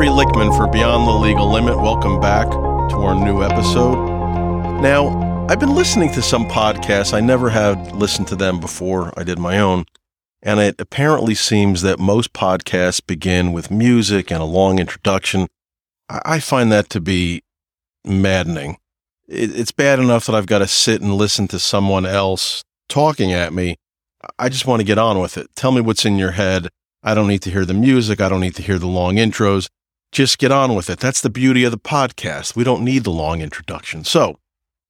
Jeffrey Lichtman for Beyond the Legal Limit. Welcome back to our new episode. Now, I've been listening to some podcasts. I never had listened to them before I did my own. And it apparently seems that most podcasts begin with music and a long introduction. I find that to be maddening. It's bad enough that I've got to sit and listen to someone else talking at me. I just want to get on with it. Tell me what's in your head. I don't need to hear the music. I don't need to hear the long intros. Just get on with it. That's the beauty of the podcast. We don't need the long introduction. So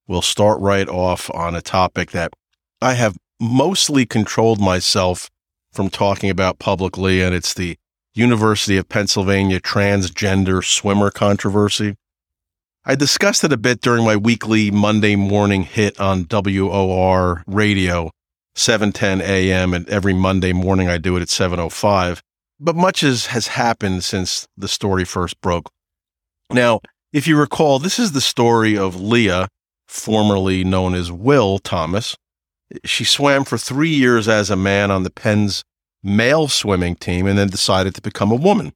we'll start right off on a topic that I have mostly controlled myself from talking about publicly, and it's the University of Pennsylvania transgender swimmer controversy. I discussed it a bit during my weekly Monday morning hit on WOR radio 7:10 a.m. and every Monday morning I do it at 7:05. But much has, has happened since the story first broke. Now, if you recall, this is the story of Lia, formerly known as Will Thomas. She swam for three years as a man on the Penn's male swimming team and then decided to become a woman.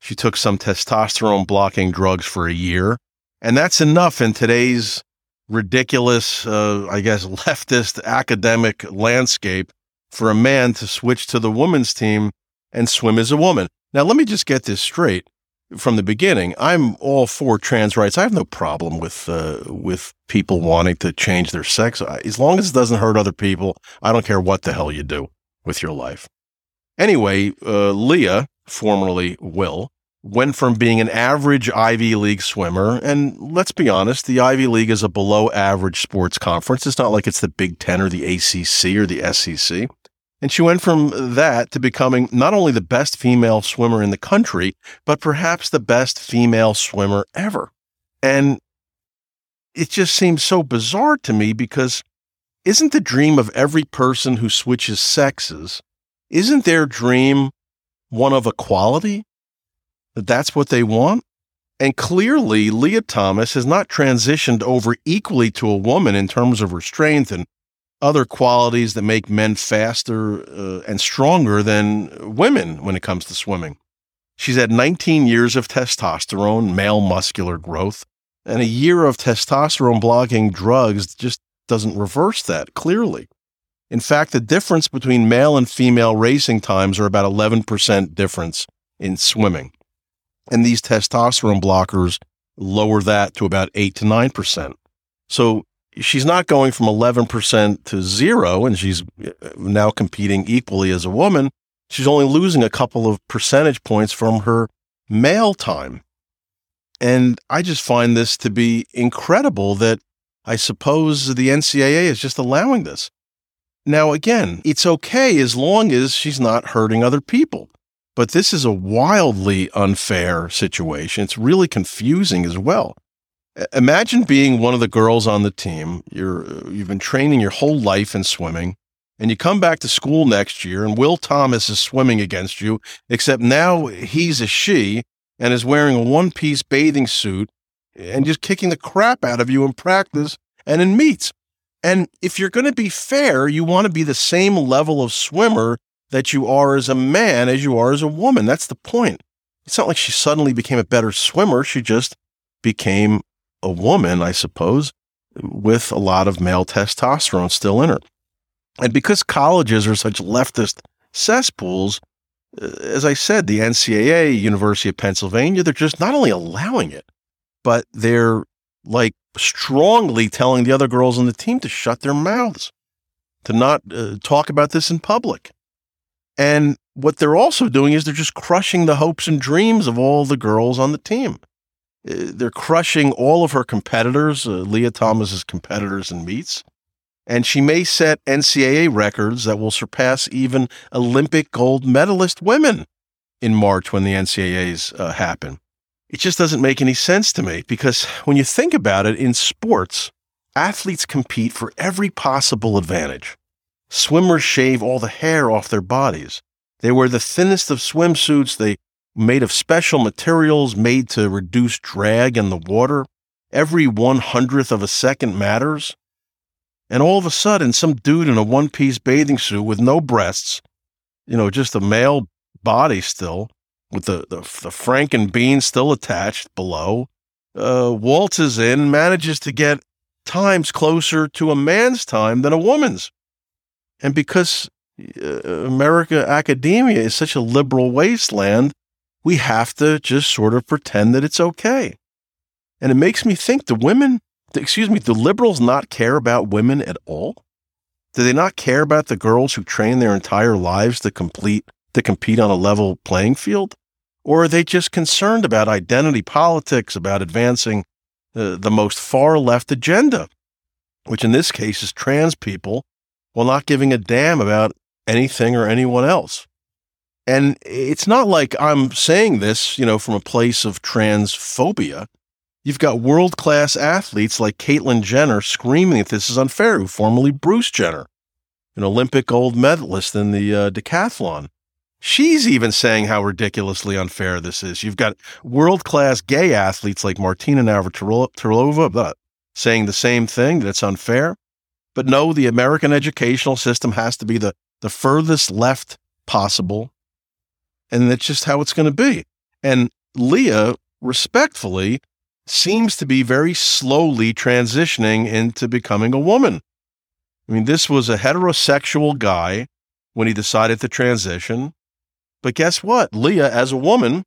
She took some testosterone blocking drugs for a year, and that's enough in today's ridiculous, uh, I guess, leftist academic landscape for a man to switch to the women's team and swim as a woman. Now, let me just get this straight from the beginning. I'm all for trans rights. I have no problem with uh, with people wanting to change their sex as long as it doesn't hurt other people. I don't care what the hell you do with your life. Anyway, uh, Lia, formerly Will, went from being an average Ivy League swimmer, and let's be honest, the Ivy League is a below average sports conference. It's not like it's the Big Ten or the ACC or the SEC. And she went from that to becoming not only the best female swimmer in the country, but perhaps the best female swimmer ever. And it just seems so bizarre to me because isn't the dream of every person who switches sexes, isn't their dream one of equality? that that's what they want? And clearly, Lia Thomas has not transitioned over equally to a woman in terms of her strength and other qualities that make men faster uh, and stronger than women when it comes to swimming. She's had 19 years of testosterone, male muscular growth, and a year of testosterone blocking drugs just doesn't reverse that clearly. In fact, the difference between male and female racing times are about 11% difference in swimming. And these testosterone blockers lower that to about 8 to 9%. So she's not going from 11% to zero, and she's uh, now competing equally as a woman. She's only losing a couple of percentage points from her male time. And I just find this to be incredible that I suppose the NCAA is just allowing this. Now, again, it's okay as long as she's not hurting other people. But this is a wildly unfair situation. It's really confusing as well. Imagine being one of the girls on the team. You're you've been training your whole life in swimming, and you come back to school next year, and Will Thomas is swimming against you, except now he's a she and is wearing a one-piece bathing suit and just kicking the crap out of you in practice and in meets. And if you're going to be fair, you want to be the same level of swimmer that you are as a man as you are as a woman. That's the point. It's not like she suddenly became a better swimmer. She just became a woman, I suppose, with a lot of male testosterone still in her. And because colleges are such leftist cesspools, uh, as I said, the NCAA, University of Pennsylvania, they're just not only allowing it, but they're like strongly telling the other girls on the team to shut their mouths, to not uh, talk about this in public. And what they're also doing is they're just crushing the hopes and dreams of all the girls on the team. Uh, they're crushing all of her competitors, uh, Lia Thomas's competitors in meets. And she may set NCAA records that will surpass even Olympic gold medalist women in March when the NCAAs uh, happen. It just doesn't make any sense to me because when you think about it, in sports, athletes compete for every possible advantage. Swimmers shave all the hair off their bodies. They wear the thinnest of swimsuits. They made of special materials made to reduce drag in the water. Every one hundredth of a second matters. And all of a sudden, some dude in a one piece bathing suit with no breasts, you know, just a male body still, with the, the, the Franken bean still attached below, uh, waltzes in, manages to get times closer to a man's time than a woman's. And because uh, America academia is such a liberal wasteland, we have to just sort of pretend that it's okay. And it makes me think the women, excuse me, do liberals not care about women at all? Do they not care about the girls who train their entire lives to complete to compete on a level playing field? Or are they just concerned about identity politics, about advancing uh, the most far left agenda, which in this case is trans people, while not giving a damn about anything or anyone else? And it's not like I'm saying this, you know, from a place of transphobia. You've got world class athletes like Caitlyn Jenner screaming that this is unfair, who formerly Bruce Jenner, an Olympic gold medalist in the uh, decathlon. She's even saying how ridiculously unfair this is. You've got world class gay athletes like Martina Navratilova saying the same thing that it's unfair. But no, the American educational system has to be the, the furthest left possible. And that's just how it's going to be. And Lia, respectfully, seems to be very slowly transitioning into becoming a woman. I mean, this was a heterosexual guy when he decided to transition. But guess what? Lia, as a woman,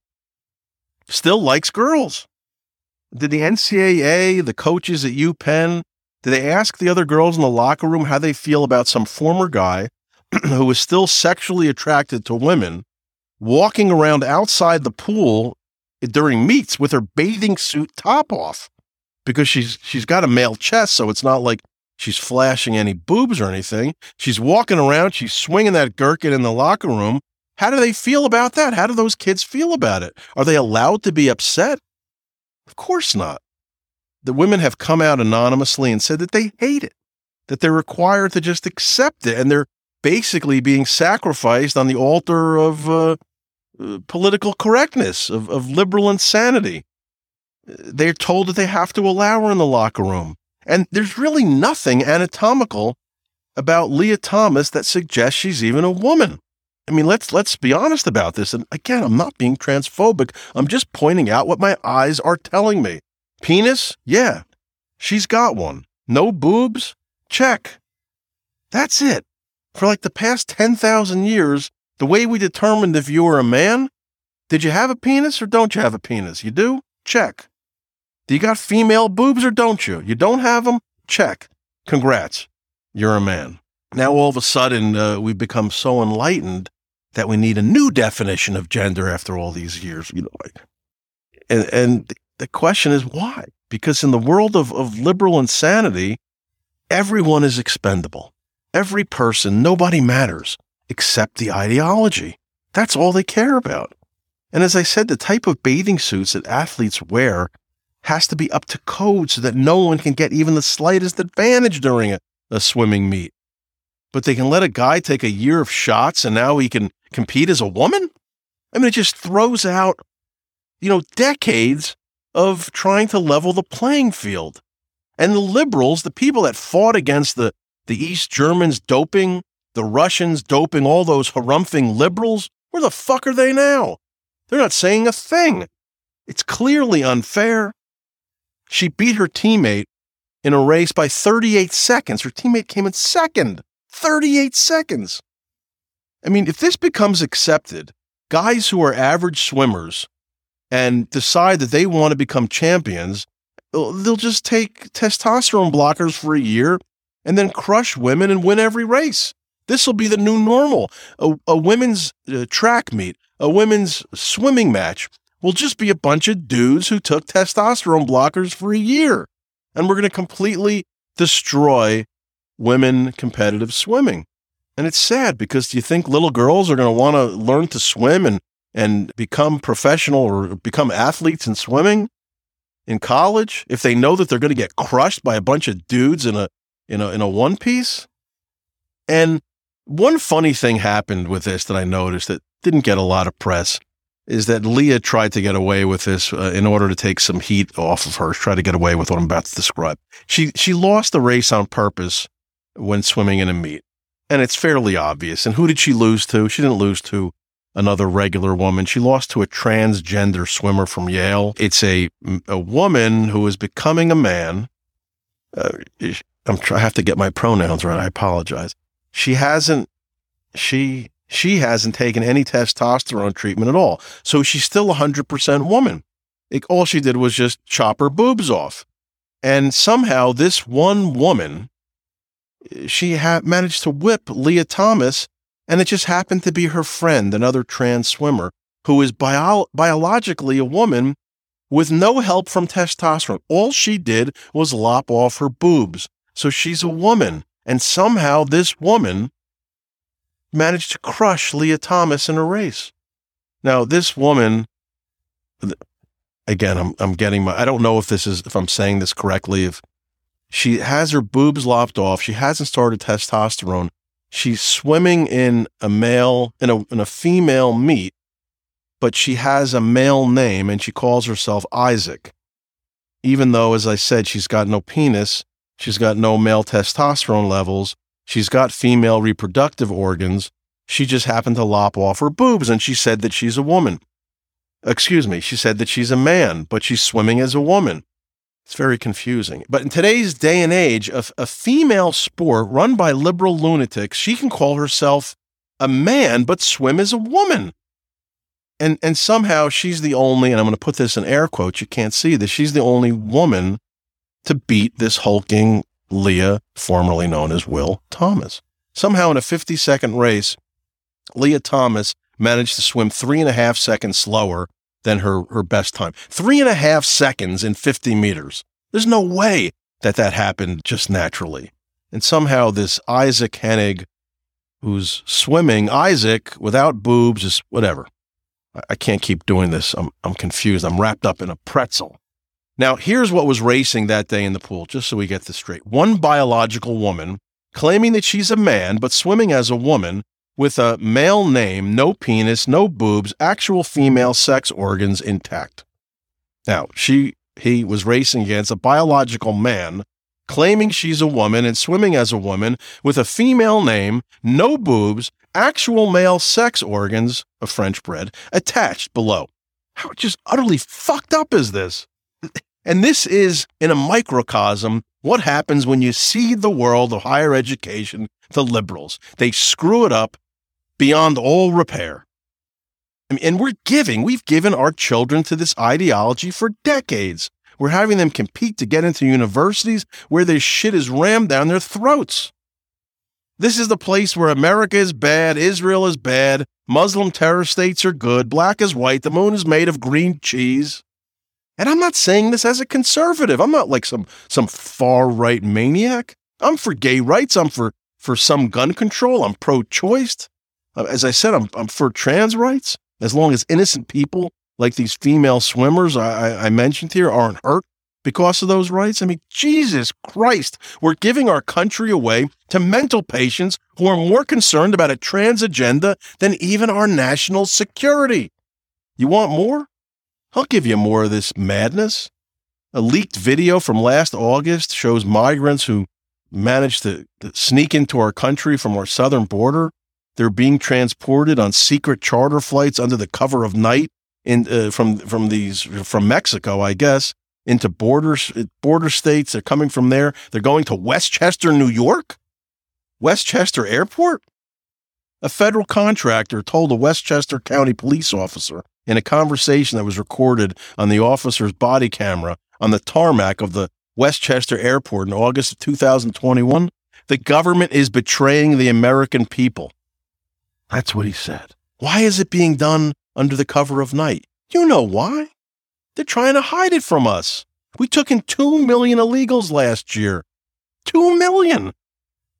still likes girls. Did the NCAA, the coaches at UPenn, did they ask the other girls in the locker room how they feel about some former guy who was still sexually attracted to women walking around outside the pool during meets with her bathing suit top off because she's she's got a male chest so it's not like she's flashing any boobs or anything. She's walking around, she's swinging that gherkin in the locker room how do they feel about that? How do those kids feel about it? Are they allowed to be upset? Of course not. The women have come out anonymously and said that they hate it, that they're required to just accept it, and they're basically being sacrificed on the altar of uh, political correctness, of, of liberal insanity. They're told that they have to allow her in the locker room. And there's really nothing anatomical about Lia Thomas that suggests she's even a woman. I mean, let's let's be honest about this. And again, I'm not being transphobic. I'm just pointing out what my eyes are telling me. Penis? Yeah. She's got one. No boobs? Check. That's it. For like the past 10,000 years, the way we determined if you were a man, did you have a penis or don't you have a penis? You do? Check. Do you got female boobs or don't you? You don't have them? Check. Congrats. You're a man. Now all of a sudden, uh, we've become so enlightened that we need a new definition of gender after all these years, you know, and, and the question is why? Because in the world of, of liberal insanity, everyone is expendable. Every person, nobody matters except the ideology. That's all they care about. And as I said, the type of bathing suits that athletes wear has to be up to code so that no one can get even the slightest advantage during a, a swimming meet. But they can let a guy take a year of shots and now he can compete as a woman? I mean, it just throws out, you know, decades of trying to level the playing field. And the liberals, the people that fought against the, the East Germans doping, the Russians doping all those harumphing liberals, where the fuck are they now? They're not saying a thing. It's clearly unfair. She beat her teammate in a race by 38 seconds. Her teammate came in second. 38 seconds. I mean, if this becomes accepted, guys who are average swimmers and decide that they want to become champions, uh, they'll just take testosterone blockers for a year and then crush women and win every race. This will be the new normal. A, a women's uh, track meet, a women's swimming match will just be a bunch of dudes who took testosterone blockers for a year. And we're going to completely destroy women competitive swimming. And it's sad because do you think little girls are going to want to learn to swim and, and become professional or become athletes in swimming in college if they know that they're going to get crushed by a bunch of dudes in a, in a, in a one piece? And one funny thing happened with this that I noticed that didn't get a lot of press is that Lia tried to get away with this uh, in order to take some heat off of her, try to get away with what I'm about to describe. She she lost the race on purpose when swimming in a meet and it's fairly obvious. And who did she lose to? She didn't lose to another regular woman. She lost to a transgender swimmer from Yale. It's a, a woman who is becoming a man. Uh, I'm I have to get my pronouns right. I apologize. She hasn't, she, she hasn't taken any testosterone treatment at all. So she's still a hundred percent woman. It, all she did was just chop her boobs off. And somehow this one woman, she had managed to whip Lia Thomas and it just happened to be her friend, another trans swimmer, who is bio- biologically a woman with no help from testosterone. All she did was lop off her boobs. So she's a woman. And somehow this woman managed to crush Lia Thomas in a race. Now, this woman, again, I'm, I'm getting my, I don't know if this is, if I'm saying this correctly, if she has her boobs lopped off, she hasn't started testosterone, she's swimming in a male in a in a female meet, but she has a male name and she calls herself Isaac. Even though, as I said, she's got no penis, she's got no male testosterone levels, she's got female reproductive organs. She just happened to lop off her boobs and she said that she's a woman. Excuse me, she said that she's a man, but she's swimming as a woman. It's very confusing. But in today's day and age, a, a female sport run by liberal lunatics, she can call herself a man but swim as a woman. And and somehow she's the only, and I'm going to put this in air quotes, you can't see this, she's the only woman to beat this hulking Lia, formerly known as Will Thomas. Somehow in a 50 second race, Lia Thomas managed to swim three and a half seconds slower than her, her best time. Three and a half seconds in 50 meters. There's no way that that happened just naturally. And somehow this Iszac Henig, who's swimming, Isaac without boobs, is whatever. I, I can't keep doing this. I'm, I'm confused. I'm wrapped up in a pretzel. Now, here's what was racing that day in the pool, just so we get this straight. One biological woman claiming that she's a man, but swimming as a woman, with a male name, no penis, no boobs, actual female sex organs intact. Now, she he was racing against a biological man claiming she's a woman and swimming as a woman with a female name, no boobs, actual male sex organs, a French bread, attached below. How just utterly fucked up is this? And this is, in a microcosm, what happens when you see the world of higher education, the liberals. They screw it up beyond all repair. And we're giving, we've given our children to this ideology for decades. We're having them compete to get into universities where this shit is rammed down their throats. This is the place where America is bad, Israel is bad, Muslim terror states are good, black is white, the moon is made of green cheese. And I'm not saying this as a conservative. I'm not like some some far right maniac. I'm for gay rights. I'm for for some gun control. I'm pro choice. Uh, as I said, I'm, I'm for trans rights as long as innocent people like these female swimmers I, I mentioned here aren't hurt because of those rights. I mean, Jesus Christ, we're giving our country away to mental patients who are more concerned about a trans agenda than even our national security. You want more? I'll give you more of this madness. A leaked video from last August shows migrants who managed to, to sneak into our country from our southern border they're being transported on secret charter flights under the cover of night in uh, from from these from Mexico, I guess, into borders border states. They're coming from there. They're going to Westchester, New York. Westchester Airport. A federal contractor told a Westchester County police officer in a conversation that was recorded on the officer's body camera on the tarmac of the Westchester Airport in August of 2021 the government is betraying the American people. That's what he said. Why is it being done under the cover of night? You know why. They're trying to hide it from us. We took in 2 million illegals last year. 2 million.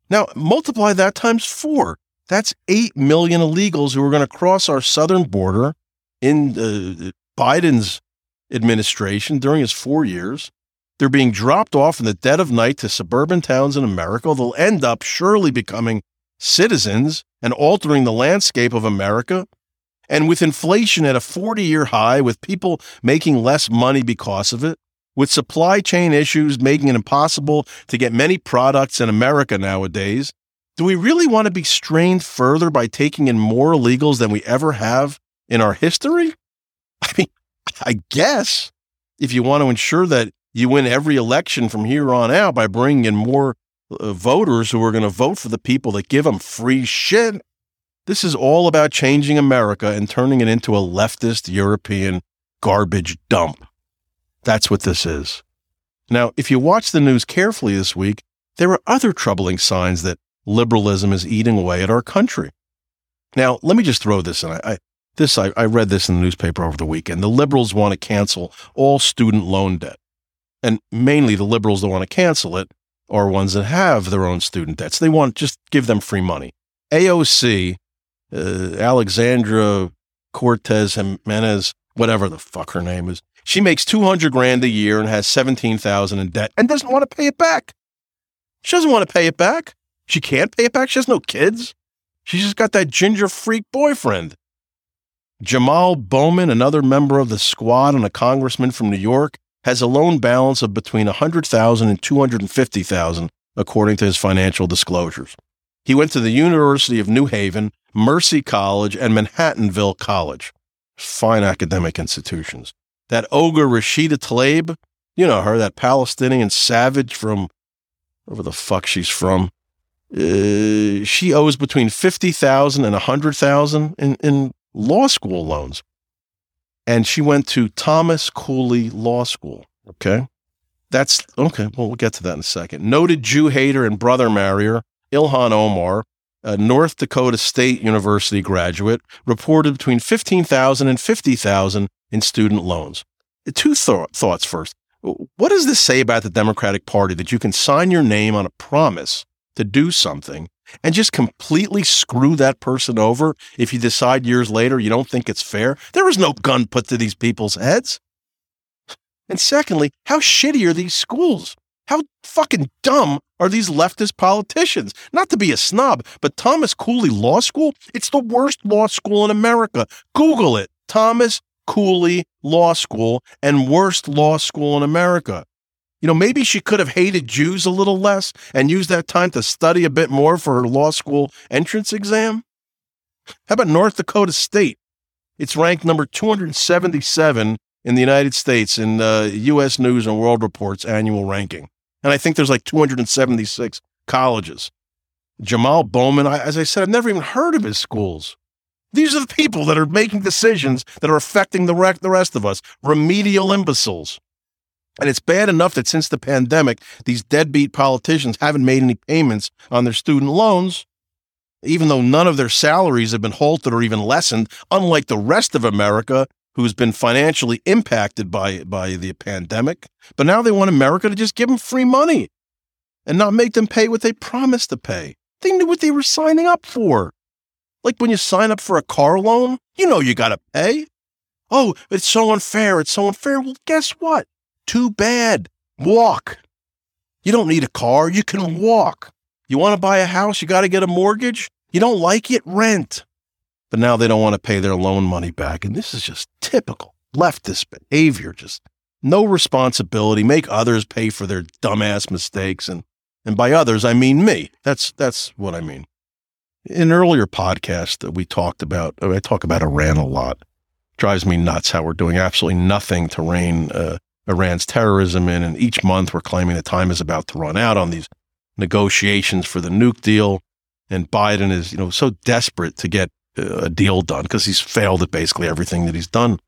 Now, multiply that times four. That's 8 million illegals who are going to cross our southern border in uh, Biden's administration during his four years. They're being dropped off in the dead of night to suburban towns in America. They'll end up surely becoming citizens and altering the landscape of America. And with inflation at a 40 year high, with people making less money because of it, with supply chain issues making it impossible to get many products in America nowadays, Do we really want to be strained further by taking in more illegals than we ever have in our history? I mean, I guess if you want to ensure that you win every election from here on out by bringing in more uh, voters who are going to vote for the people that give them free shit. This is all about changing America and turning it into a leftist European garbage dump. That's what this is. Now, if you watch the news carefully this week, there are other troubling signs that liberalism is eating away at our country. Now, let me just throw this in. I, I this I, I read this in the newspaper over the weekend. The liberals want to cancel all student loan debt. And mainly the liberals that want to cancel it are ones that have their own student debts. They want just give them free money. AOC, uh, Alexandra Cortez Jimenez, whatever the fuck her name is, she makes 200 grand a year and has 17,000 in debt and doesn't want to pay it back. She doesn't want to pay it back. She can't pay it back. She has no kids. She's just got that ginger freak boyfriend. Jamal Bowman, another member of the squad and a congressman from New York, has a loan balance of between 100,000 and 250,000 according to his financial disclosures. He went to the University of New Haven, Mercy College, and Manhattanville College. Fine academic institutions. That ogre Rashida Tlaib, you know her, that Palestinian savage from wherever the fuck she's from. Uh, she owes between 50,000 and 100,000 in, in law school loans. And she went to Thomas Cooley Law School. Okay. That's okay. Well, we'll get to that in a second. Noted Jew hater and brother marrier, Ilhan Omar, a North Dakota State University graduate, reported between 15,000 and 50,000 in student loans. Two th- thoughts first. What does this say about the Democratic Party that you can sign your name on a promise to do something and just completely screw that person over if you decide years later you don't think it's fair? There was no gun put to these people's heads. And secondly, how shitty are these schools? How fucking dumb are these leftist politicians? Not to be a snob, but Thomas Cooley Law School, it's the worst law school in America. Google it. Thomas Cooley Law School and worst law school in America. You know, maybe she could have hated Jews a little less and used that time to study a bit more for her law school entrance exam. How about North Dakota State? It's ranked number 277 in the United States in uh, the U.S. News and World Report's annual ranking. And I think there's like 276 colleges. Jamal Bowman, I, as I said, I've never even heard of his schools. These are the people that are making decisions that are affecting the, rec- the rest of us, remedial imbeciles. And it's bad enough that since the pandemic, these deadbeat politicians haven't made any payments on their student loans, even though none of their salaries have been halted or even lessened, unlike the rest of America, who's been financially impacted by, by the pandemic. But now they want America to just give them free money and not make them pay what they promised to pay. They knew what they were signing up for. Like when you sign up for a car loan, you know you got to pay. Oh, it's so unfair. It's so unfair. Well, guess what? Too bad. Walk. You don't need a car. You can walk. You want to buy a house? You got to get a mortgage? You don't like it? Rent. But now they don't want to pay their loan money back. And this is just typical leftist behavior. Just no responsibility, make others pay for their dumbass mistakes. And, and by others, I mean me. That's, that's what I mean. In earlier podcast that we talked about, I talk about Iran a lot. Drives me nuts how we're doing absolutely nothing to rein uh, Iran's terrorism in. And each month we're claiming the time is about to run out on these negotiations for the nuke deal. And Biden is, you know, so desperate to get a deal done because he's failed at basically everything that he's done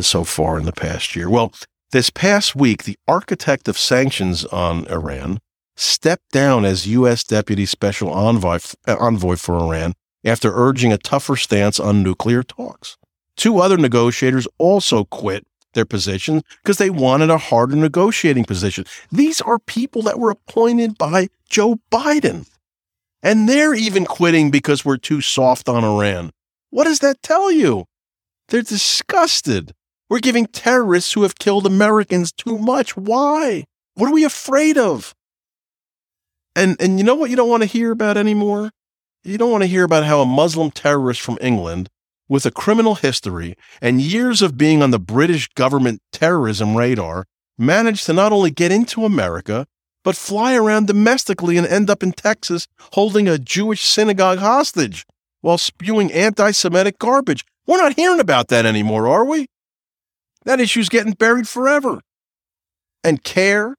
so far in the past year. Well, this past week, the architect of sanctions on Iran stepped down as U.S. Deputy Special Envoy, uh, Envoy for Iran after urging a tougher stance on nuclear talks. Two other negotiators also quit their position because they wanted a harder negotiating position. These are people that were appointed by Joe Biden. And they're even quitting because we're too soft on Iran. What does that tell you? They're disgusted. We're giving terrorists who have killed Americans too much. Why? What are we afraid of? And and you know what you don't want to hear about anymore? You don't want to hear about how a Muslim terrorist from England with a criminal history and years of being on the British government terrorism radar managed to not only get into America, but fly around domestically and end up in Texas holding a Jewish synagogue hostage while spewing anti Semitic garbage. We're not hearing about that anymore, are we? That issue's getting buried forever. And CAIR,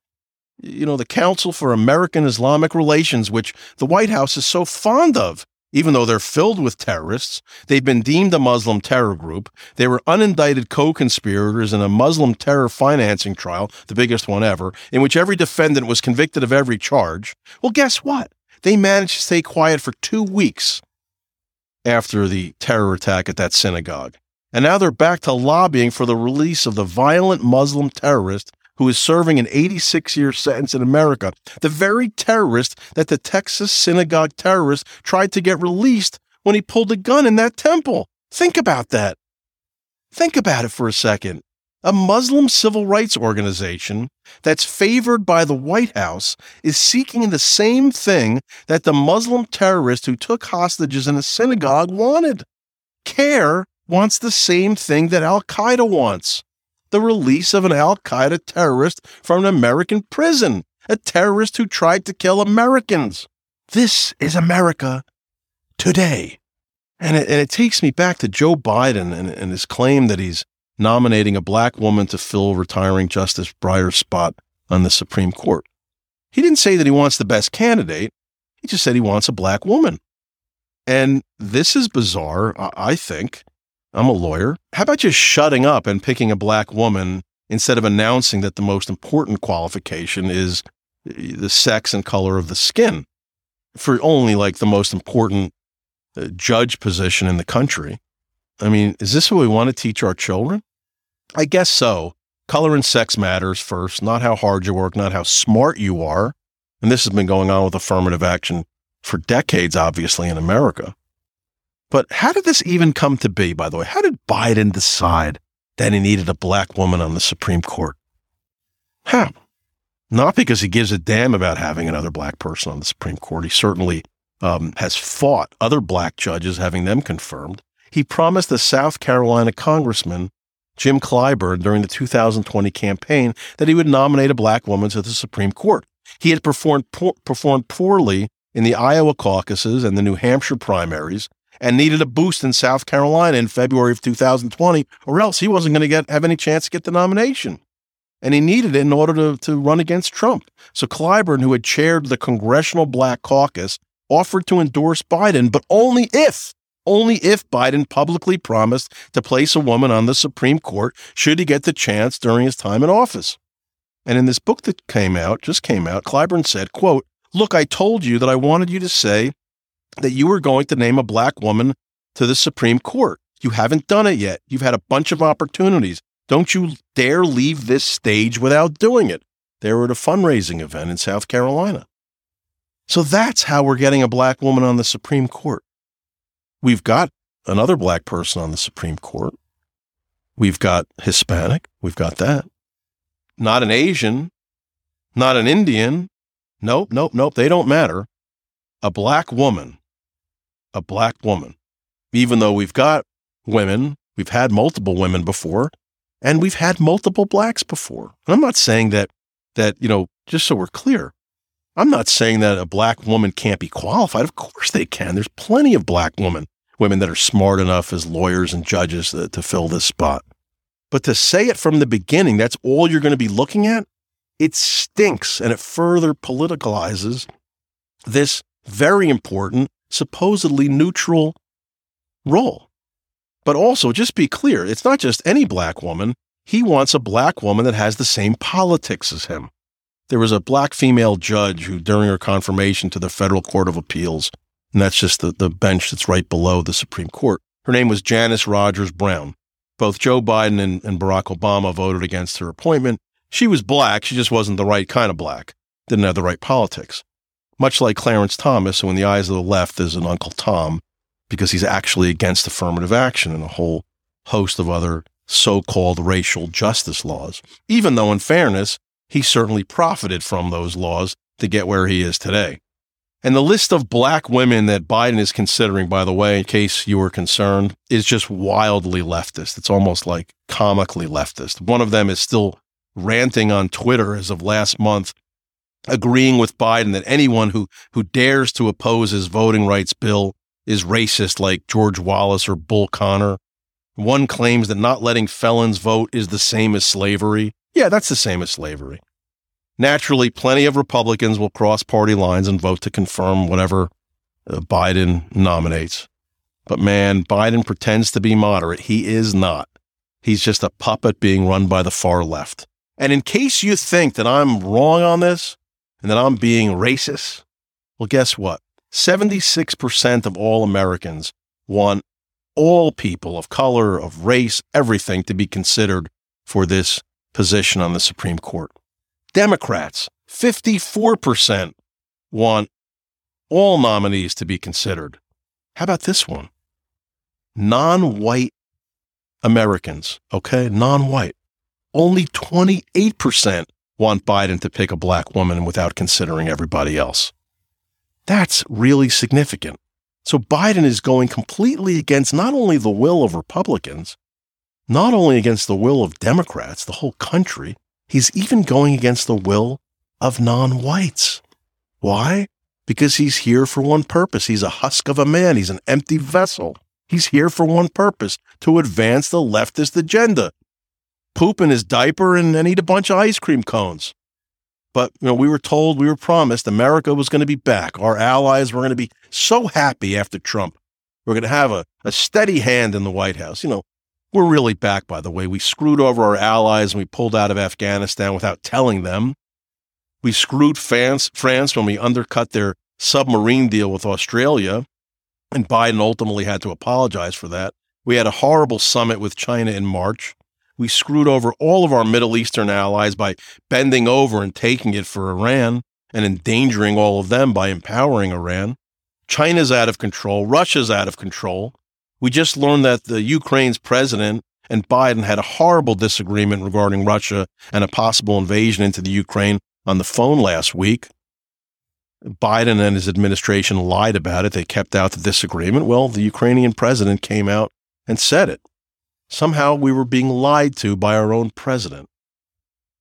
you know, the Council for American Islamic Relations, which the White House is so fond of, even though they're filled with terrorists. They've been deemed a Muslim terror group. They were unindicted co conspirators in a Muslim terror financing trial, the biggest one ever, in which every defendant was convicted of every charge. Well, guess what? They managed to stay quiet for two weeks after the terror attack at that synagogue. And now they're back to lobbying for the release of the violent Muslim terrorist who is serving an 86 year sentence in America, the very terrorist that the Texas synagogue terrorist tried to get released when he pulled a gun in that temple. Think about that. Think about it for a second. A Muslim civil rights organization that's favored by the White House is seeking the same thing that the Muslim terrorist who took hostages in a synagogue wanted. CAIR wants the same thing that Al Qaeda wants the release of an Al Qaeda terrorist from an American prison, a terrorist who tried to kill Americans. This is America today. And it, and it takes me back to Joe Biden and, and his claim that he's nominating a black woman to fill retiring Justice Breyer's spot on the Supreme Court. He didn't say that he wants the best candidate. He just said he wants a black woman. And this is bizarre, I think, I'm a lawyer. How about just shutting up and picking a black woman instead of announcing that the most important qualification is the sex and color of the skin for only like the most important uh, judge position in the country? I mean, is this what we want to teach our children? I guess so. Color and sex matters first, not how hard you work, not how smart you are. And this has been going on with affirmative action for decades, obviously, in America. But how did this even come to be, by the way? How did Biden decide that he needed a black woman on the Supreme Court? How? Not because he gives a damn about having another black person on the Supreme Court. He certainly um, has fought other black judges, having them confirmed. He promised the South Carolina Congressman, Jim Clyburn, during the 2020 campaign that he would nominate a black woman to the Supreme Court. He had performed, performed poorly in the Iowa caucuses and the New Hampshire primaries, and needed a boost in South Carolina in February of 2020, or else he wasn't going to get have any chance to get the nomination. And he needed it in order to, to run against Trump. So Clyburn, who had chaired the Congressional Black Caucus, offered to endorse Biden, but only if, only if Biden publicly promised to place a woman on the Supreme Court should he get the chance during his time in office. And in this book that came out, just came out, Clyburn said, quote, Look, I told you that I wanted you to say that you were going to name a black woman to the Supreme Court. You haven't done it yet. You've had a bunch of opportunities. Don't you dare leave this stage without doing it. They were at a fundraising event in South Carolina. So that's how we're getting a black woman on the Supreme Court. We've got another black person on the Supreme Court. We've got Hispanic. We've got that. Not an Asian, not an Indian. Nope, nope, nope. They don't matter. A black woman a black woman, even though we've got women, we've had multiple women before, and we've had multiple blacks before. And I'm not saying that that you know, just so we're clear, I'm not saying that a black woman can't be qualified. Of course they can. There's plenty of black women, women that are smart enough as lawyers and judges to, to fill this spot. But to say it from the beginning, that's all you're going to be looking at, it stinks and it further politicalizes this very important supposedly neutral role. But also, just be clear, it's not just any black woman. He wants a black woman that has the same politics as him. There was a black female judge who, during her confirmation to the Federal Court of Appeals, and that's just the, the bench that's right below the Supreme Court, her name was Janice Rogers Brown. Both Joe Biden and, and Barack Obama voted against her appointment. She was black, she just wasn't the right kind of black, didn't have the right politics much like Clarence Thomas, who in the eyes of the left is an Uncle Tom because he's actually against affirmative action and a whole host of other so called racial justice laws. Even though, in fairness, he certainly profited from those laws to get where he is today. And the list of black women that Biden is considering, by the way, in case you were concerned, is just wildly leftist. It's almost like comically leftist. One of them is still ranting on Twitter as of last month agreeing with Biden that anyone who, who dares to oppose his voting rights bill is racist, like George Wallace or Bull Connor. One claims that not letting felons vote is the same as slavery. Yeah, that's the same as slavery. Naturally, plenty of Republicans will cross party lines and vote to confirm whatever uh, Biden nominates. But man, Biden pretends to be moderate. He is not. He's just a puppet being run by the far left. And in case you think that I'm wrong on this and that I'm being racist, well, guess what? 76% of all Americans want all people of color, of race, everything to be considered for this position on the Supreme Court. Democrats, 54% want all nominees to be considered. How about this one? Non white Americans, okay? Non white. Only 28% want Biden to pick a black woman without considering everybody else. That's really significant. So Biden is going completely against not only the will of Republicans, not only against the will of Democrats, the whole country, he's even going against the will of non whites. Why? Because he's here for one purpose. He's a husk of a man, he's an empty vessel. He's here for one purpose to advance the leftist agenda. Poop in his diaper and, and eat a bunch of ice cream cones. But you know, we were told, we were promised America was going to be back. Our allies were going to be so happy after Trump. We're going to have a, a steady hand in the White House. You know, we're really back, by the way. We screwed over our allies and we pulled out of Afghanistan without telling them. We screwed France, France when we undercut their submarine deal with Australia, and Biden ultimately had to apologize for that. We had a horrible summit with China in March we screwed over all of our Middle Eastern allies by bending over and taking it for Iran and endangering all of them by empowering Iran. China's out of control. Russia's out of control. We just learned that the Ukraine's president and Biden had a horrible disagreement regarding Russia and a possible invasion into the Ukraine on the phone last week. Biden and his administration lied about it. They kept out the disagreement. Well, the Ukrainian president came out and said it. Somehow we were being lied to by our own president.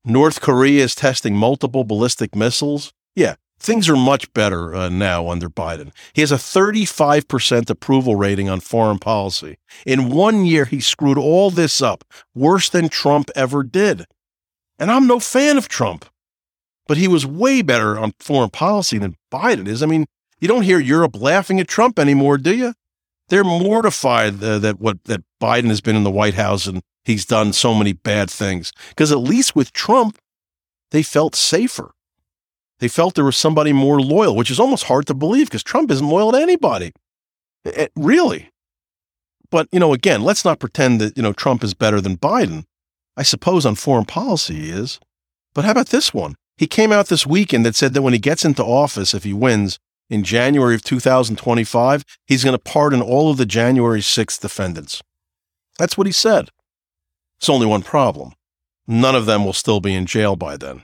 North Korea is testing multiple ballistic missiles. Yeah, things are much better uh, now under Biden. He has a 35% approval rating on foreign policy. In one year, he screwed all this up, worse than Trump ever did. And I'm no fan of Trump, but he was way better on foreign policy than Biden is. I mean, you don't hear Europe laughing at Trump anymore, do you? They're mortified uh, that what that Biden has been in the White House and he's done so many bad things. Because at least with Trump, they felt safer. They felt there was somebody more loyal, which is almost hard to believe because Trump isn't loyal to anybody. It, really. But, you know, again, let's not pretend that, you know, Trump is better than Biden. I suppose on foreign policy he is. But how about this one? He came out this weekend that said that when he gets into office, if he wins, in January of 2025, he's going to pardon all of the January 6th defendants. That's what he said. It's only one problem. None of them will still be in jail by then.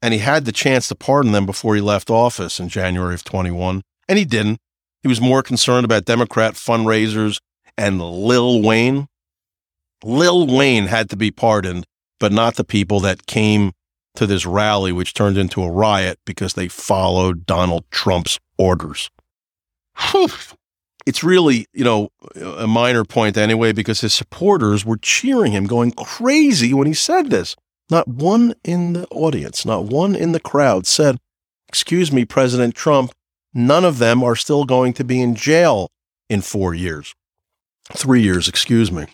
And he had the chance to pardon them before he left office in January of 21, and he didn't. He was more concerned about Democrat fundraisers and Lil Wayne. Lil Wayne had to be pardoned, but not the people that came to this rally, which turned into a riot because they followed Donald Trump's orders. It's really, you know, a minor point anyway, because his supporters were cheering him, going crazy when he said this. Not one in the audience, not one in the crowd said, Excuse me, President Trump, none of them are still going to be in jail in four years. Three years, excuse me.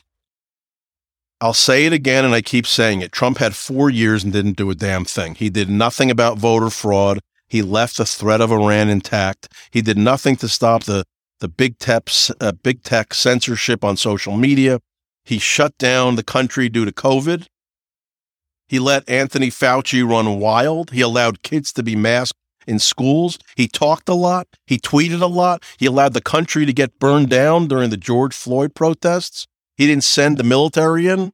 I'll say it again, and I keep saying it. Trump had four years and didn't do a damn thing. He did nothing about voter fraud. He left the threat of Iran intact. He did nothing to stop the the big tech uh, big tech censorship on social media. He shut down the country due to COVID. He let Anthony Fauci run wild. He allowed kids to be masked in schools. He talked a lot. He tweeted a lot. He allowed the country to get burned down during the George Floyd protests. He didn't send the military in.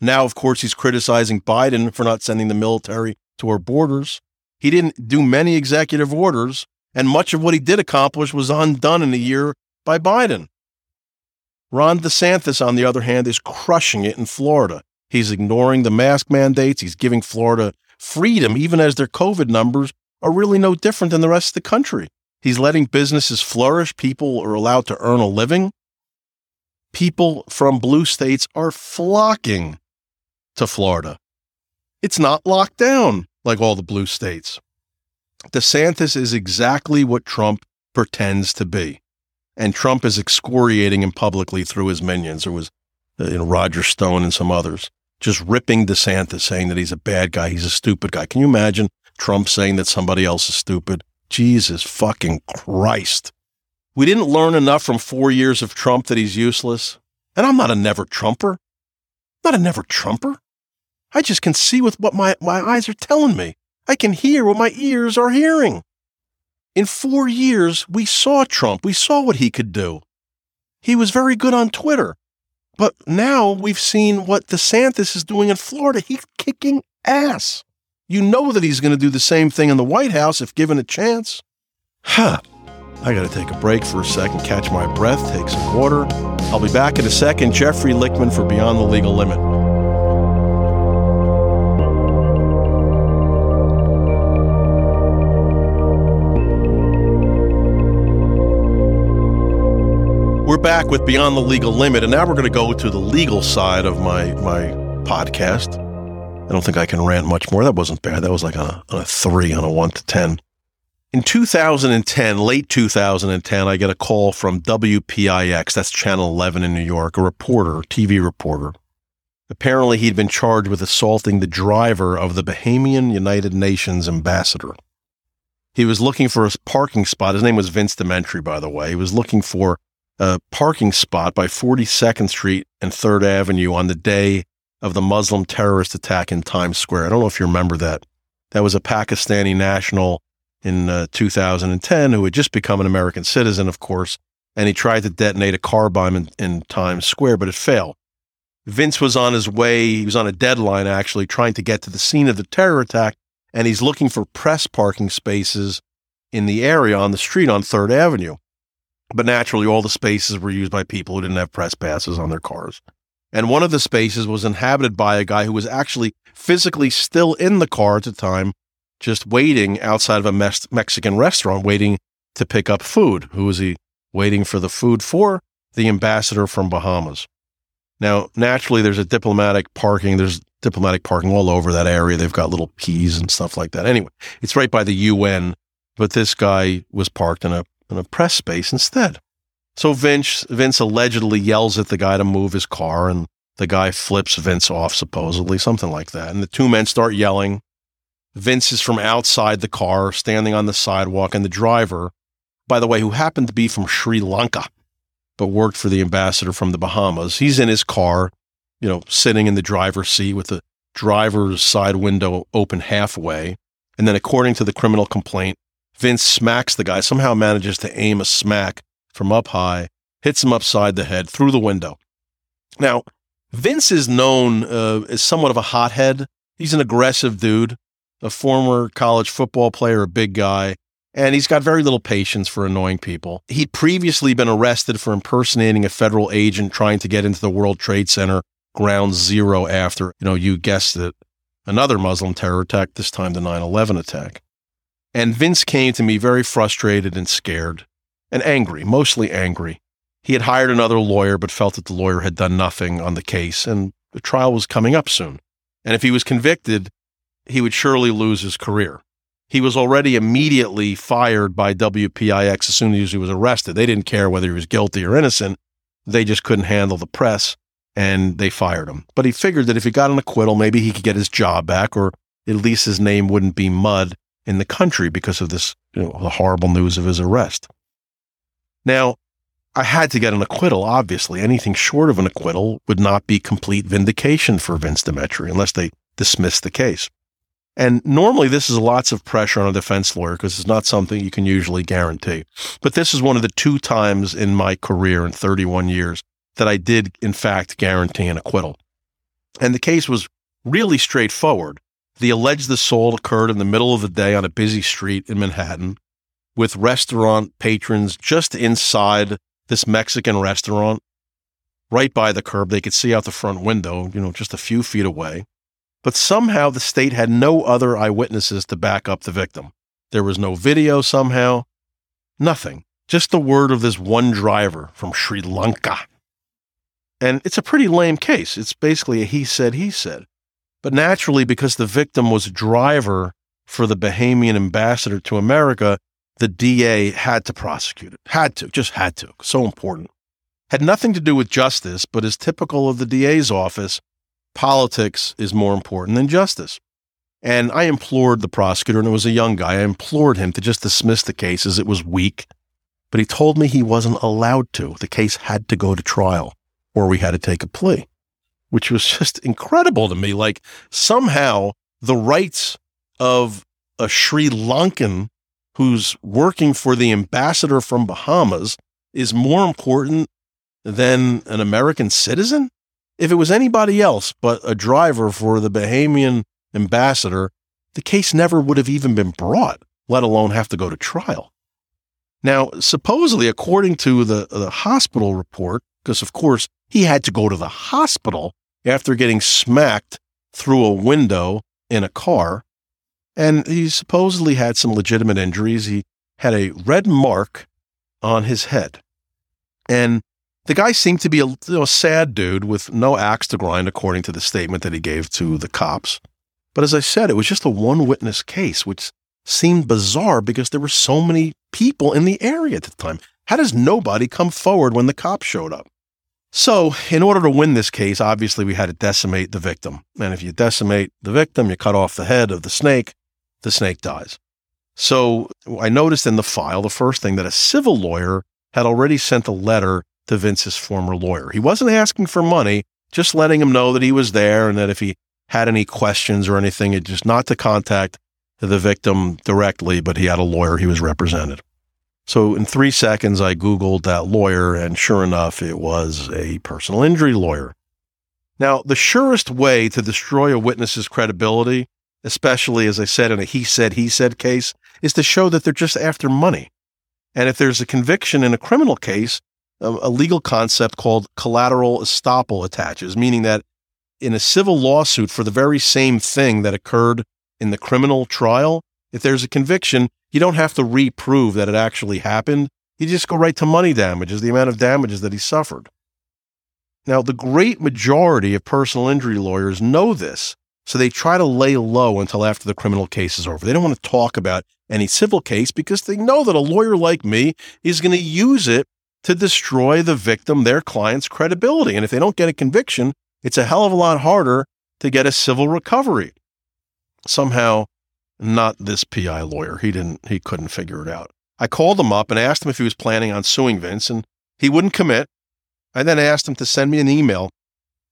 Now, of course, he's criticizing Biden for not sending the military to our borders. He didn't do many executive orders, and much of what he did accomplish was undone in a year by Biden. Ron DeSantis, on the other hand, is crushing it in Florida. He's ignoring the mask mandates. He's giving Florida freedom, even as their COVID numbers are really no different than the rest of the country. He's letting businesses flourish. People are allowed to earn a living. People from blue states are flocking to Florida. It's not locked down like all the blue states. DeSantis is exactly what Trump pretends to be. And Trump is excoriating him publicly through his minions. There was uh, you know, Roger Stone and some others just ripping DeSantis, saying that he's a bad guy, he's a stupid guy. Can you imagine Trump saying that somebody else is stupid? Jesus fucking Christ. We didn't learn enough from four years of Trump that he's useless. And I'm not a never Trumper. Not a never Trumper. I just can see with what my, my eyes are telling me. I can hear what my ears are hearing. In four years, we saw Trump. We saw what he could do. He was very good on Twitter. But now we've seen what DeSantis is doing in Florida. He's kicking ass. You know that he's going to do the same thing in the White House if given a chance. Huh. I got to take a break for a second, catch my breath, take some water. I'll be back in a second. Jeffrey Lichtman for Beyond the Legal Limit. We're back with Beyond the Legal Limit, and now we're going to go to the legal side of my my podcast. I don't think I can rant much more. That wasn't bad. That was like a, on a three on a one to ten. In 2010, late 2010, I get a call from WPIX, that's Channel 11 in New York, a reporter, TV reporter. Apparently, he'd been charged with assaulting the driver of the Bahamian United Nations ambassador. He was looking for a parking spot. His name was Vince Dementri, by the way. He was looking for a parking spot by 42nd Street and 3rd Avenue on the day of the Muslim terrorist attack in Times Square. I don't know if you remember that. That was a Pakistani national in uh, 2010 who had just become an American citizen, of course, and he tried to detonate a car bomb in, in Times Square, but it failed. Vince was on his way, he was on a deadline actually, trying to get to the scene of the terror attack, and he's looking for press parking spaces in the area on the street on 3rd Avenue. But naturally, all the spaces were used by people who didn't have press passes on their cars. And one of the spaces was inhabited by a guy who was actually physically still in the car at the time, just waiting outside of a Mex- Mexican restaurant, waiting to pick up food. Who was he waiting for the food for? The ambassador from Bahamas. Now, naturally, there's a diplomatic parking. There's diplomatic parking all over that area. They've got little keys and stuff like that. Anyway, it's right by the UN, but this guy was parked in a in a press space instead. So Vince, Vince allegedly yells at the guy to move his car, and the guy flips Vince off, supposedly, something like that. And the two men start yelling. Vince is from outside the car, standing on the sidewalk, and the driver, by the way, who happened to be from Sri Lanka, but worked for the ambassador from the Bahamas, he's in his car, you know, sitting in the driver's seat with the driver's side window open halfway. And then, according to the criminal complaint, Vince smacks the guy, somehow manages to aim a smack from up high, hits him upside the head through the window. Now, Vince is known uh, as somewhat of a hothead. He's an aggressive dude, a former college football player, a big guy, and he's got very little patience for annoying people. He'd previously been arrested for impersonating a federal agent trying to get into the World Trade Center ground zero after, you know, you guessed it, another Muslim terror attack, this time the 9 11 attack. And Vince came to me very frustrated and scared and angry, mostly angry. He had hired another lawyer, but felt that the lawyer had done nothing on the case, and the trial was coming up soon. And if he was convicted, he would surely lose his career. He was already immediately fired by WPIX as soon as he was arrested. They didn't care whether he was guilty or innocent. They just couldn't handle the press and they fired him. But he figured that if he got an acquittal, maybe he could get his job back or at least his name wouldn't be mud in the country because of this, you know, the horrible news of his arrest. Now, I had to get an acquittal, obviously. Anything short of an acquittal would not be complete vindication for Vince DeMentri unless they dismissed the case. And normally this is lots of pressure on a defense lawyer because it's not something you can usually guarantee. But this is one of the two times in my career in 31 years that I did, in fact, guarantee an acquittal. And the case was really straightforward. The alleged assault occurred in the middle of the day on a busy street in Manhattan with restaurant patrons just inside this Mexican restaurant, right by the curb. They could see out the front window, you know, just a few feet away. But somehow the state had no other eyewitnesses to back up the victim. There was no video somehow, nothing, just the word of this one driver from Sri Lanka. And it's a pretty lame case. It's basically a he said, he said. But naturally, because the victim was a driver for the Bahamian ambassador to America, the DA had to prosecute it. Had to, just had to. So important. Had nothing to do with justice, but as typical of the DA's office, politics is more important than justice. And I implored the prosecutor, and it was a young guy, I implored him to just dismiss the case as it was weak. But he told me he wasn't allowed to. The case had to go to trial, or we had to take a plea, which was just incredible to me. Like somehow the rights of a Sri Lankan who's working for the ambassador from Bahamas is more important than an American citizen? If it was anybody else but a driver for the Bahamian ambassador, the case never would have even been brought, let alone have to go to trial. Now, supposedly, according to the, the hospital report, because of course he had to go to the hospital after getting smacked through a window in a car, and he supposedly had some legitimate injuries. He had a red mark on his head. And the guy seemed to be a you know, sad dude with no axe to grind, according to the statement that he gave to the cops. But as I said, it was just a one witness case, which seemed bizarre because there were so many people in the area at the time. How does nobody come forward when the cops showed up? So, in order to win this case, obviously we had to decimate the victim. And if you decimate the victim, you cut off the head of the snake, the snake dies. So, I noticed in the file, the first thing that a civil lawyer had already sent a letter to Vince's former lawyer. He wasn't asking for money, just letting him know that he was there and that if he had any questions or anything, it just not to contact the victim directly, but he had a lawyer, he was represented. So in three seconds, I Googled that lawyer, and sure enough, it was a personal injury lawyer. Now, the surest way to destroy a witness's credibility, especially as I said in a he said, he said case, is to show that they're just after money. And if there's a conviction in a criminal case, a, legal concept called collateral estoppel attaches, meaning that in a civil lawsuit for the very same thing that occurred in the criminal trial, if there's a conviction, you don't have to reprove that it actually happened. You just go right to money damages, the amount of damages that he suffered. Now, the great majority of personal injury lawyers know this, so they try to lay low until after the criminal case is over. They don't want to talk about any civil case because they know that a lawyer like me is going to use it to destroy the victim, their client's credibility. And if they don't get a conviction, it's a hell of a lot harder to get a civil recovery. Somehow, not this PI lawyer. He didn't, he couldn't figure it out. I called him up and asked him if he was planning on suing Vince, and he wouldn't commit. I then asked him to send me an email.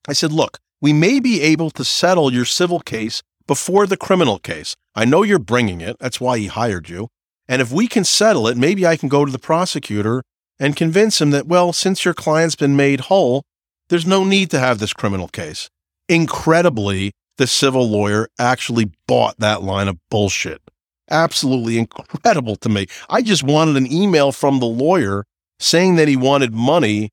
I said, Look, we may be able to settle your civil case before the criminal case. I know you're bringing it. That's why he hired you. And if we can settle it, maybe I can go to the prosecutor and convince him that, well, since your client's been made whole, there's no need to have this criminal case. Incredibly, the civil lawyer actually bought that line of bullshit. Absolutely incredible to me. I just wanted an email from the lawyer saying that he wanted money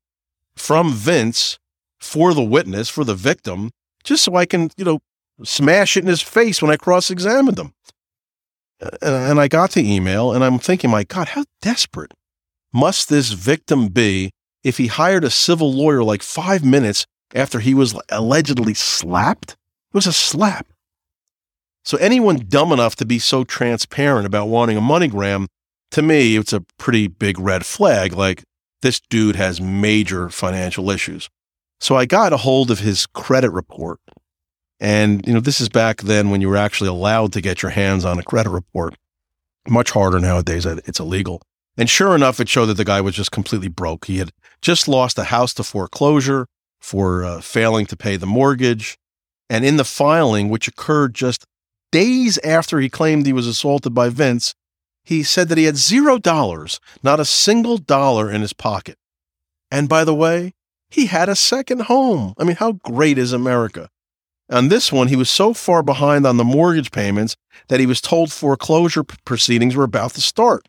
from Vince for the witness, for the victim, just so I can, you know, smash it in his face when I cross examined him. And I got the email and I'm thinking, my God, how desperate must this victim be if he hired a civil lawyer like five minutes after he was allegedly slapped? It was a slap. So, anyone dumb enough to be so transparent about wanting a money grab, to me, it's a pretty big red flag. Like, this dude has major financial issues. So, I got a hold of his credit report. And, you know, this is back then when you were actually allowed to get your hands on a credit report. Much harder nowadays. It's illegal. And sure enough, it showed that the guy was just completely broke. He had just lost a house to foreclosure for uh, failing to pay the mortgage. And in the filing, which occurred just days after he claimed he was assaulted by Vince, he said that he had zero dollars, not a single dollar in his pocket. And by the way, he had a second home. I mean, how great is America? On this one, he was so far behind on the mortgage payments that he was told foreclosure proceedings were about to start.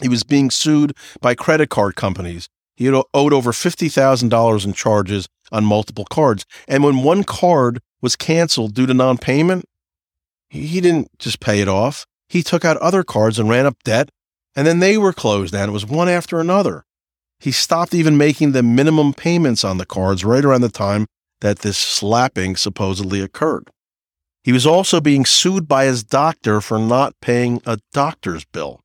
He was being sued by credit card companies. He owed over $50,000 in charges on multiple cards. And when one card was canceled due to non payment, he didn't just pay it off. He took out other cards and ran up debt, and then they were closed down. It was one after another. He stopped even making the minimum payments on the cards right around the time that this slapping supposedly occurred. He was also being sued by his doctor for not paying a doctor's bill.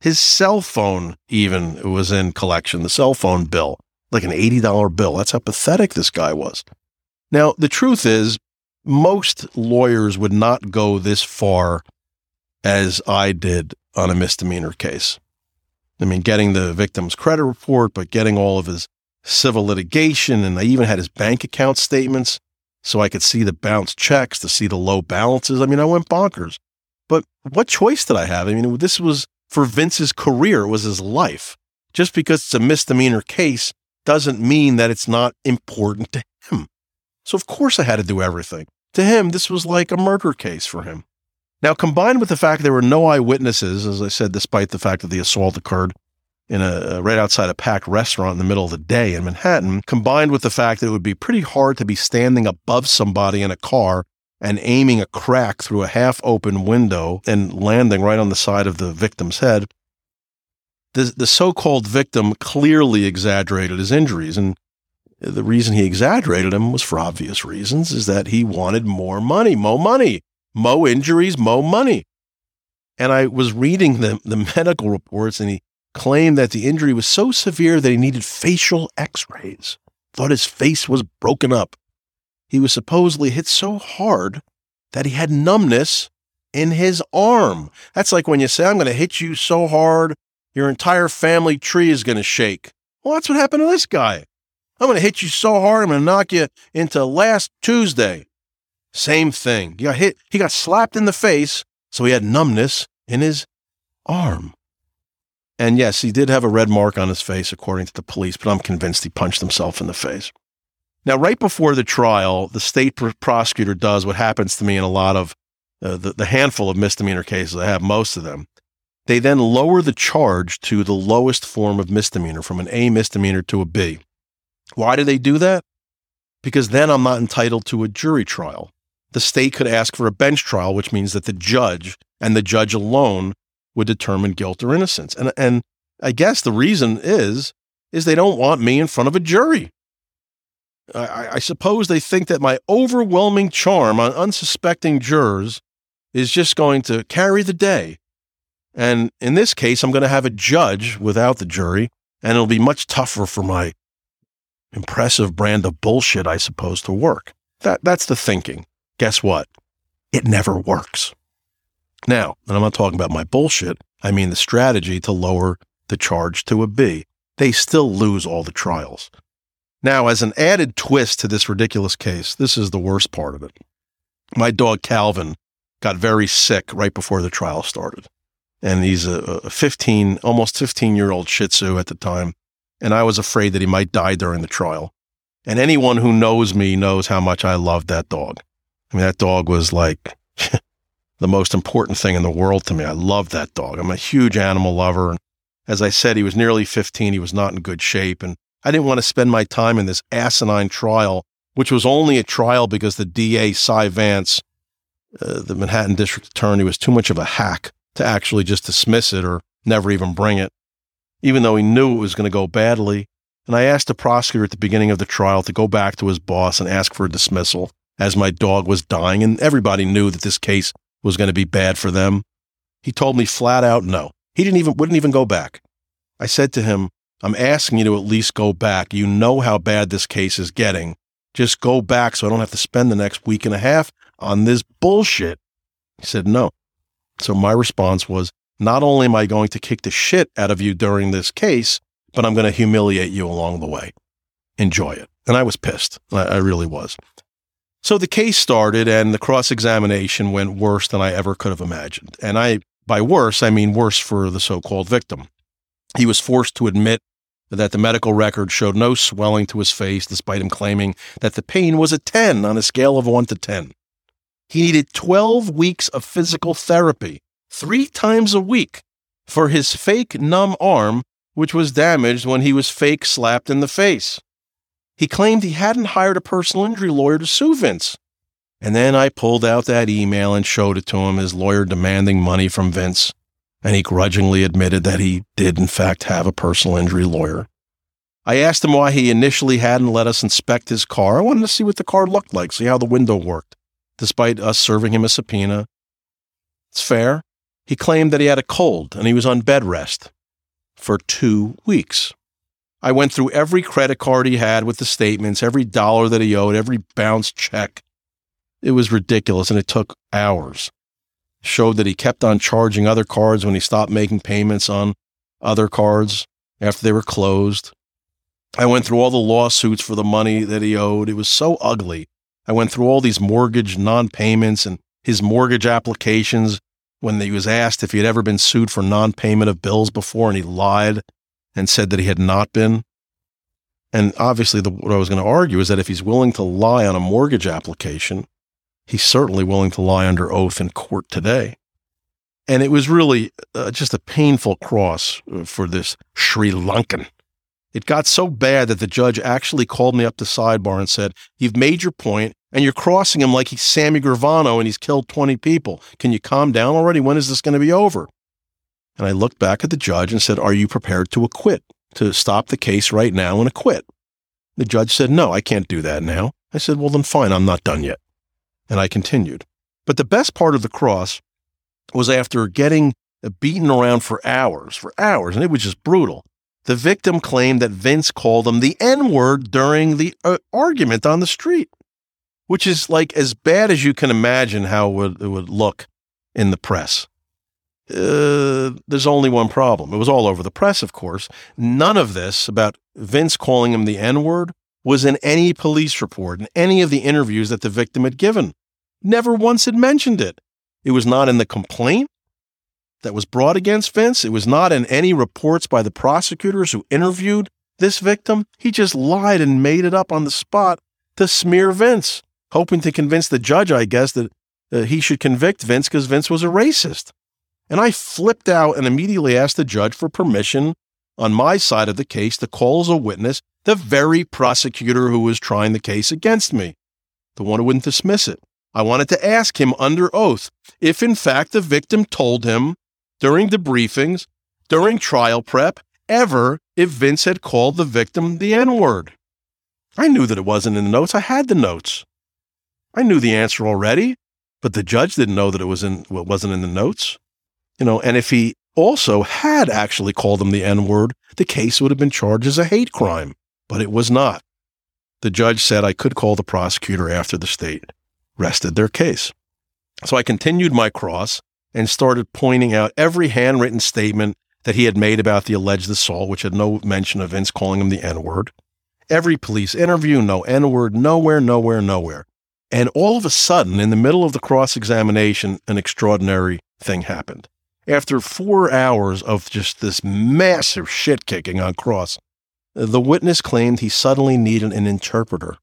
His cell phone even was in collection, the cell phone bill, like an $80 bill. That's how pathetic this guy was. Now, the truth is, most lawyers would not go this far as I did on a misdemeanor case. I mean, getting the victim's credit report, but getting all of his civil litigation. And I even had his bank account statements so I could see the bounce checks, to see the low balances. I mean, I went bonkers. But what choice did I have? I mean, this was for Vince's career, was his life. Just because it's a misdemeanor case doesn't mean that it's not important to him. So, of course, I had to do everything. To him, this was like a murder case for him. Now, combined with the fact there were no eyewitnesses, as I said, despite the fact that the assault occurred in a uh, right outside a packed restaurant in the middle of the day in Manhattan, combined with the fact that it would be pretty hard to be standing above somebody in a car and aiming a crack through a half open window and landing right on the side of the victim's head, the, the so called victim clearly exaggerated his injuries. And the reason he exaggerated them was for obvious reasons is that he wanted more money, more money, mo injuries, mo money. And I was reading the, the medical reports, and he claimed that the injury was so severe that he needed facial x rays, thought his face was broken up. He was supposedly hit so hard that he had numbness in his arm. That's like when you say, I'm going to hit you so hard, your entire family tree is going to shake. Well, that's what happened to this guy. I'm going to hit you so hard, I'm going to knock you into last Tuesday. Same thing. He got hit, he got slapped in the face, so he had numbness in his arm. And yes, he did have a red mark on his face, according to the police, but I'm convinced he punched himself in the face. Now, right before the trial, the state pr- prosecutor does what happens to me in a lot of uh, the, the handful of misdemeanor cases I have, most of them. They then lower the charge to the lowest form of misdemeanor, from an A misdemeanor to a B. Why do they do that? Because then I'm not entitled to a jury trial. The state could ask for a bench trial, which means that the judge and the judge alone would determine guilt or innocence. And, and I guess the reason is, is they don't want me in front of a jury. I, I suppose they think that my overwhelming charm on unsuspecting jurors is just going to carry the day. And in this case, I'm going to have a judge without the jury, and it'll be much tougher for my impressive brand of bullshit, I suppose, to work. That, that's the thinking. Guess what? It never works. Now, and I'm not talking about my bullshit, I mean the strategy to lower the charge to a B. They still lose all the trials. Now, as an added twist to this ridiculous case, this is the worst part of it. My dog Calvin got very sick right before the trial started. And he's a 15, almost 15 year old Shih Tzu at the time. And I was afraid that he might die during the trial. And anyone who knows me knows how much I loved that dog. I mean, that dog was like the most important thing in the world to me. I love that dog. I'm a huge animal lover. And as I said, he was nearly 15. He was not in good shape. And I didn't want to spend my time in this asinine trial, which was only a trial because the DA, Cy Vance, uh, the Manhattan District Attorney, was too much of a hack to actually just dismiss it or never even bring it, even though he knew it was going to go badly. And I asked the prosecutor at the beginning of the trial to go back to his boss and ask for a dismissal as my dog was dying, and everybody knew that this case was going to be bad for them. He told me flat out no. He didn't even wouldn't even go back. I said to him, I'm asking you to at least go back. You know how bad this case is getting. Just go back so I don't have to spend the next week and a half on this bullshit. He said no. So my response was, not only am I going to kick the shit out of you during this case, but I'm going to humiliate you along the way. Enjoy it. And I was pissed. I, I really was. So the case started and the cross examination went worse than I ever could have imagined. And I, by worse, I mean worse for the so called victim. He was forced to admit that the medical record showed no swelling to his face, despite him claiming that the pain was a 10 on a scale of 1 to 10. He needed 12 weeks of physical therapy, three times a week, for his fake numb arm, which was damaged when he was fake slapped in the face. He claimed he hadn't hired a personal injury lawyer to sue Vince. And then I pulled out that email and showed it to him, his lawyer demanding money from Vince. And he grudgingly admitted that he did, in fact, have a personal injury lawyer. I asked him why he initially hadn't let us inspect his car. I wanted to see what the car looked like, see how the window worked, despite us serving him a subpoena. It's fair. He claimed that he had a cold and he was on bed rest for two weeks. I went through every credit card he had with the statements, every dollar that he owed, every bounced check. It was ridiculous and it took hours. Showed that he kept on charging other cards when he stopped making payments on other cards after they were closed. I went through all the lawsuits for the money that he owed. It was so ugly. I went through all these mortgage non payments and his mortgage applications when he was asked if he had ever been sued for non payment of bills before, and he lied and said that he had not been. And obviously, the, what I was going to argue is that if he's willing to lie on a mortgage application, he's certainly willing to lie under oath in court today. And it was really uh, just a painful cross uh, for this Sri Lankan. It got so bad that the judge actually called me up to sidebar and said, You've made your point, and you're crossing him like he's Sammy Gravano and he's killed 20 people. Can you calm down already? When is this going to be over? And I looked back at the judge and said, Are you prepared to acquit, to stop the case right now and acquit? The judge said, No, I can't do that now. I said, Well, then fine, I'm not done yet. And I continued. But the best part of the cross was after getting beaten around for hours, for hours, and it was just brutal. The victim claimed that Vince called him the N word during the uh, argument on the street, which is like as bad as you can imagine how it would, it would look in the press. Uh, there's only one problem. It was all over the press, of course. None of this about Vince calling him the N word was in any police report, in any of the interviews that the victim had given. Never once had mentioned it. It was not in the complaint that was brought against Vince. It was not in any reports by the prosecutors who interviewed this victim. He just lied and made it up on the spot to smear Vince, hoping to convince the judge, I guess, that uh, he should convict Vince because Vince was a racist. And I flipped out and immediately asked the judge for permission on my side of the case to call as a witness the very prosecutor who was trying the case against me, the one who wouldn't dismiss it. I wanted to ask him under oath if, in fact, the victim told him during debriefings, during trial prep, ever if Vince had called the victim the N word. I knew that it wasn't in the notes. I had the notes. I knew the answer already, but the judge didn't know that it was in what wasn't in the notes. You know, and if he also had actually called him the N word, the case would have been charged as a hate crime, but it was not. The judge said I could call the prosecutor after the state rested their case. So I continued my cross and started pointing out every handwritten statement that he had made about the alleged assault, which had no mention of Vince calling him the N word. Every police interview, no N word, nowhere, nowhere, nowhere. And all of a sudden, in the middle of the cross examination, an extraordinary thing happened after four hours of just this massive shit kicking on Cross, the witness claimed he suddenly needed an interpreter,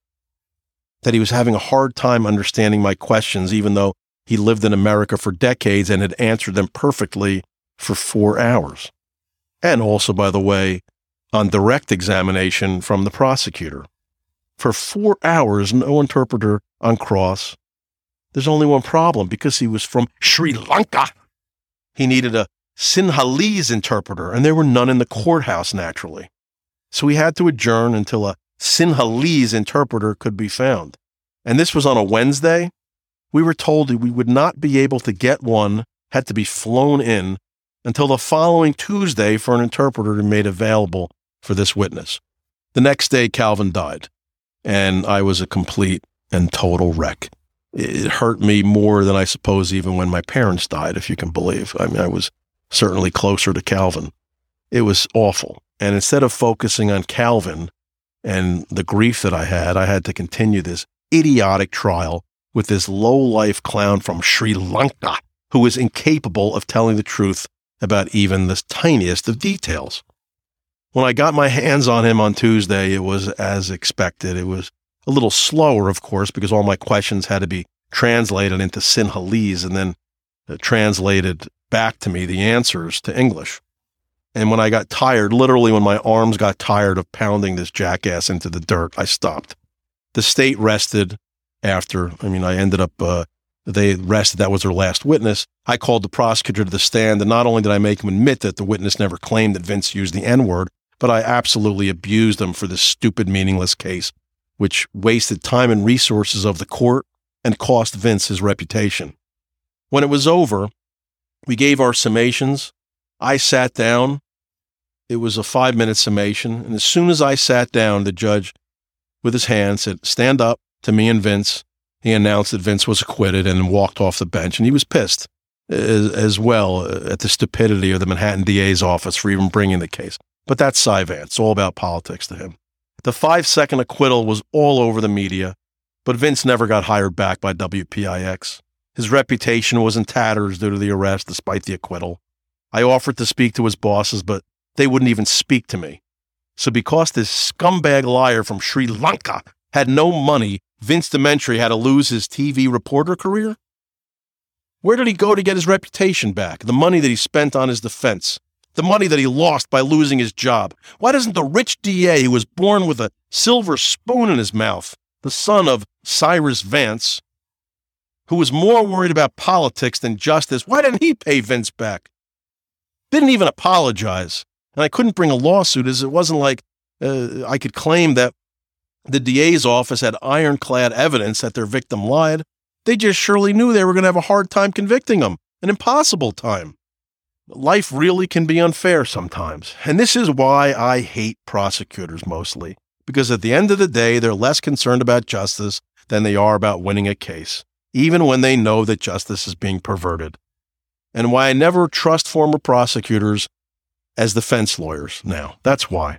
that he was having a hard time understanding my questions, even though he lived in America for decades and had answered them perfectly for four hours. And also, by the way, on direct examination from the prosecutor. For four hours, no interpreter on Cross. There's only one problem because he was from Sri Lanka. He needed a Sinhalese interpreter, and there were none in the courthouse naturally. So he had to adjourn until a Sinhalese interpreter could be found. And this was on a Wednesday. We were told that we would not be able to get one, had to be flown in until the following Tuesday for an interpreter to be made available for this witness. The next day, Calvin died, and I was a complete and total wreck it hurt me more than I suppose even when my parents died, if you can believe. I mean, I was certainly closer to Calvin. It was awful. And instead of focusing on Calvin and the grief that I had, I had to continue this idiotic trial with this low life clown from Sri Lanka who was incapable of telling the truth about even the tiniest of details. When I got my hands on him on Tuesday, it was as expected. It was a little slower, of course, because all my questions had to be translated into Sinhalese and then uh, translated back to me the answers to English. And when I got tired, literally when my arms got tired of pounding this jackass into the dirt, I stopped. The state rested after. I mean, I ended up, uh, they rested. that was their last witness. I called the prosecutor to the stand, and not only did I make him admit that the witness never claimed that Vince used the N word, but I absolutely abused him for this stupid, meaningless case, which wasted time and resources of the court and cost Vince his reputation. When it was over, we gave our summations. I sat down. It was a five minute summation. And as soon as I sat down, the judge, with his hand, said, Stand up to me and Vince. He announced that Vince was acquitted and walked off the bench. And he was pissed as, as well uh, at the stupidity of the Manhattan DA's office for even bringing the case. But that's Cy. It's all about politics to him. The five second acquittal was all over the media, but Vince never got hired back by WPIX. His reputation was in tatters due to the arrest, despite the acquittal. I offered to speak to his bosses, but they wouldn't even speak to me. So, because this scumbag liar from Sri Lanka had no money, Vince Dementri had to lose his TV reporter career? Where did he go to get his reputation back? The money that he spent on his defense, the money that he lost by losing his job. Why doesn't the rich DA who was born with a silver spoon in his mouth, the son of Cyrus Vance, who was more worried about politics than justice, why didn't he pay Vince back? Didn't even apologize. And I couldn't bring a lawsuit as it wasn't like uh, I could claim that the DA's office had ironclad evidence that their victim lied. They just surely knew they were going to have a hard time convicting him, an impossible time. Life really can be unfair sometimes. And this is why I hate prosecutors mostly, because at the end of the day, they're less concerned about justice than they are about winning a case even when they know that justice is being perverted. And why I never trust former prosecutors as defense lawyers now. That's why.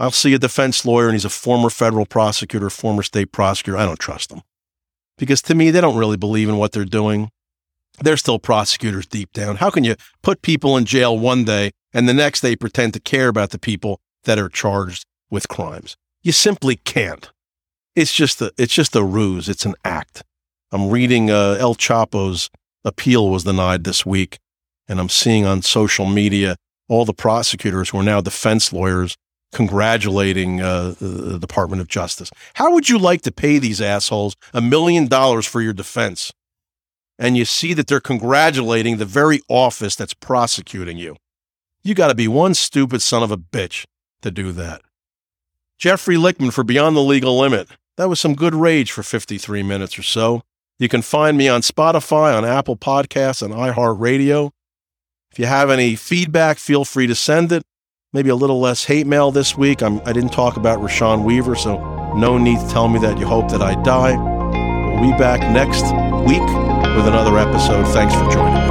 I'll see a defense lawyer and he's a former federal prosecutor, former state prosecutor. I don't trust them. Because to me, they don't really believe in what they're doing. They're still prosecutors deep down. How can you put people in jail one day and the next they pretend to care about the people that are charged with crimes? You simply can't. It's just a, it's just a ruse. It's an act. I'm reading uh, El Chapo's appeal was denied this week, and I'm seeing on social media all the prosecutors who are now defense lawyers congratulating uh, the Department of Justice. How would you like to pay these assholes a million dollars for your defense? And you see that they're congratulating the very office that's prosecuting you. You got to be one stupid son of a bitch to do that. Jeffrey Lichtman for Beyond the Legal Limit. That was some good rage for 53 minutes or so. You can find me on Spotify, on Apple Podcasts, and iHeartRadio. If you have any feedback, feel free to send it. Maybe a little less hate mail this week. I'm, I did not talk about Rashawn Weaver, so no need to tell me that you hope that I die. We'll be back next week with another episode. Thanks for joining.